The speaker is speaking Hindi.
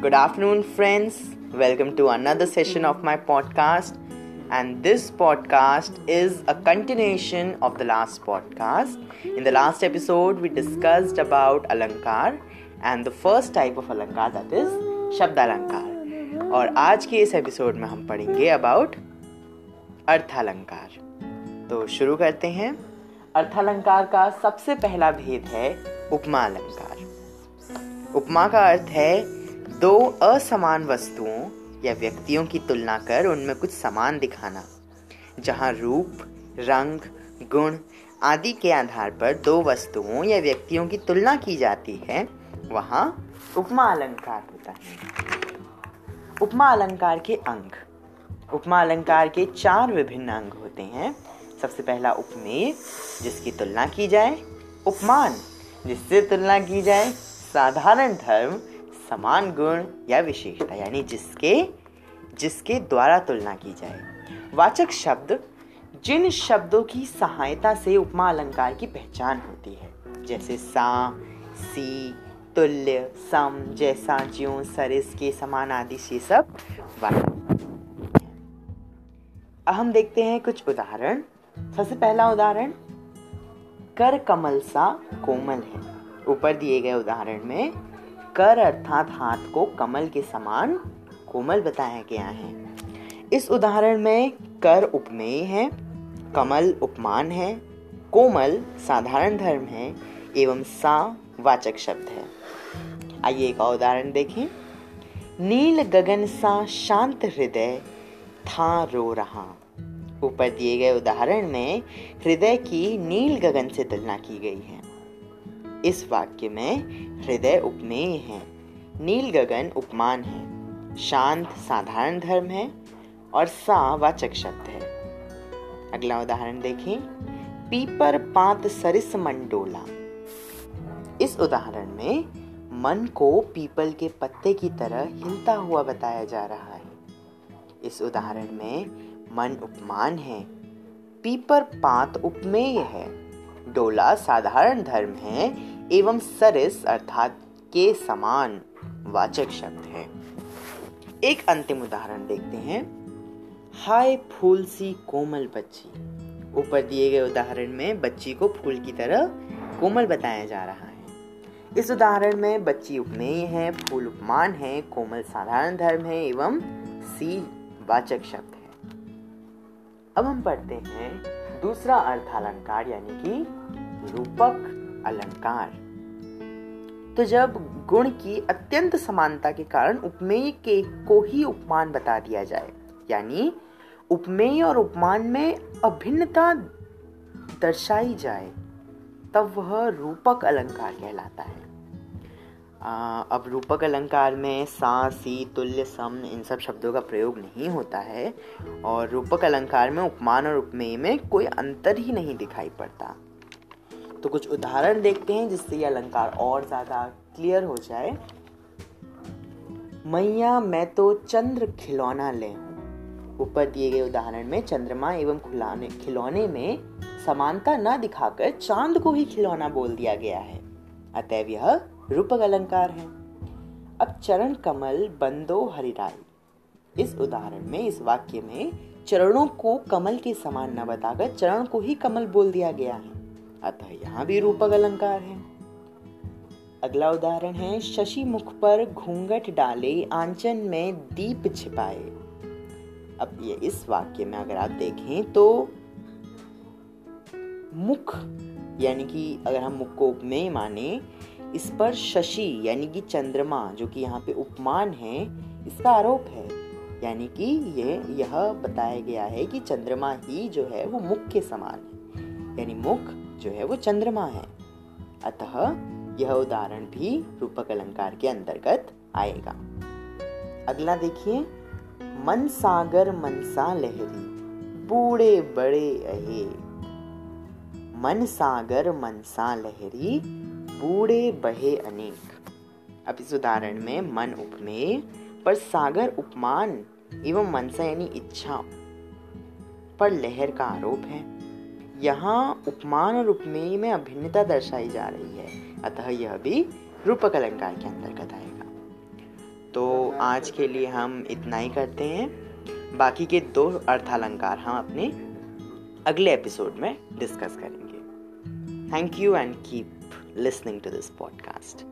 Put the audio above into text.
Good afternoon, friends. Welcome to another session of my podcast. And this podcast is a continuation of the last podcast. In the last episode, we discussed about Alankar and the first type of Alankar that is Alankar. और आज के इस एपिसोड में हम पढ़ेंगे अबाउट अर्थालंकार तो शुरू करते हैं अर्थालंकार का सबसे पहला भेद है उपमा अलंकार उपमा का अर्थ है दो असमान वस्तुओं या व्यक्तियों की तुलना कर उनमें कुछ समान दिखाना। जहाँ रूप, रंग, गुण आदि के आधार पर दो वस्तुओं या व्यक्तियों की तुलना की जाती है, वहाँ उपमा अलंकार होता है। उपमा अलंकार के अंग। उपमा अलंकार के चार विभिन्न अंग होते हैं। सबसे पहला उपमेय, जिसकी तुलना की जाए। उपमान, जिससे तुलना की जाए। साधारण धर्म समान गुण या विशेषता, यानी जिसके जिसके द्वारा तुलना की जाए। वाचक शब्द, जिन शब्दों की सहायता से उपमा अलंकार की पहचान होती है, जैसे सा, सी, तुल्य, सम, जैसा, ज्यो, सरिस, के समान आदि से सब अब हम देखते हैं कुछ उदाहरण। सबसे पहला उदाहरण, कर कमल सा कोमल है। ऊपर दिए गए उदाहरण में कर अर्थात हाथ को कमल के समान कोमल बताया गया है। इस उदाहरण में कर उपमेय है, कमल उपमान है, कोमल साधारण धर्म है, एवं सा वाचक शब्द है। आइए एक और उदाहरण देखें। नील गगन सा शांत हृदय था रो रहा। ऊपर दिए गए उदाहरण में हृदय की नील गगन से तुलना की गई है। इस वाक्य में हृदय उपमेय है नील गगन उपमान है, शांत साधारण धर्म है और सा वाचक शब्द है। अगला उदाहरण देखें, पीपर पात सरिस मंडोला। इस उदाहरण में मन को पीपल के पत्ते की तरह हिलता हुआ बताया जा रहा है। इस उदाहरण में मन उपमान है, पीपर पात उपमेय है, डोला साधारण धर्म है एवं सरिस अर्थात के समान वाचक शब्द है। एक अंतिम उदाहरण देखते हैं। हाय फूल सी कोमल बच्ची। ऊपर दिए गए उदाहरण में बच्ची को फूल की तरह कोमल बताया जा रहा है। इस उदाहरण में बच्ची उपमेय है, फूल उपमान है, कोमल साधारण धर्म है एवं सी वाचक शब्द है। अब हम पढ़ते हैं दूसरा अर्थ अलंकार यानी कि रूपक अलंकार। तो जब गुण की अत्यंत समानता के कारण उपमेय के को ही उपमान बता दिया जाए यानी उपमेय और उपमान में अभिन्नता दर्शाई जाए तब वह रूपक अलंकार कहलाता है। आ, अब रूपक अलंकार में सा सी तुल्य सम इन सब शब्दों का प्रयोग नहीं होता है और रूपक अलंकार में उपमान और उपमेय में कोई अंतर ही नहीं दिखाई पड़ता। तो कुछ उदाहरण देखते हैं जिससे ये अलंकार और ज़्यादा क्लियर हो जाए। मैया, मैं तो चंद्र खिलौना ले ऊपर दिए गए उदाहरण में चंद्रमा एवं खिलौने खिलौने में समानता न दिखाकर चाँद को ही खिलौना बोल दिया गया है। अतएव यह रूपक अलंकार है। अब चरण कमल बंदो हरिराई। इस उदाहरण में, इस वाक्य में चरणों को कमल के समान न बताकर चरण को ही कमल बोल दिया गया है। अतः यहाँ भी रूपक अलंकार है। अगला उदाहरण है, शशि मुख पर घूंघट डाले, आंचन में दीप छिपाए। अब ये इस वाक्य में अगर आप देखें तो मुख, यानी कि अगर हम मुख को उपमेय माने, इस पर शशि, यानी कि चंद्रमा, जो कि यहाँ पे उपमान है, इसका आरोप है। यानी कि ये, यह बताया गया है कि चंद्रमा ही जो है, वो मुख के समान है। यानी मुख जो है वो चंद्रमा है। अतः यह उदाहरण भी रूपक अलंकार के अंतर्गत आएगा। अगला देखिए। मन सागर मनसा लहरी, बूढ़े बड़े अहे। मन सागर मनसा लहरी, बूढ़े बहे अनेक। अब इस उदाहरण में मन उपमेय पर सागर उपमान एवं मनसा यानी इच्छा। पर लहर का आरोप है। यहाँ उपमान और उपमेय में अभिन्नता दर्शाई जा रही है। अतः यह भी रूपक अलंकार के अंतर्गत आएगा। तो आज के लिए हम इतना ही करते हैं। बाकी के दो अर्थालंकार हम अपने अगले एपिसोड में डिस्कस करेंगे। Thank you and keep listening to this podcast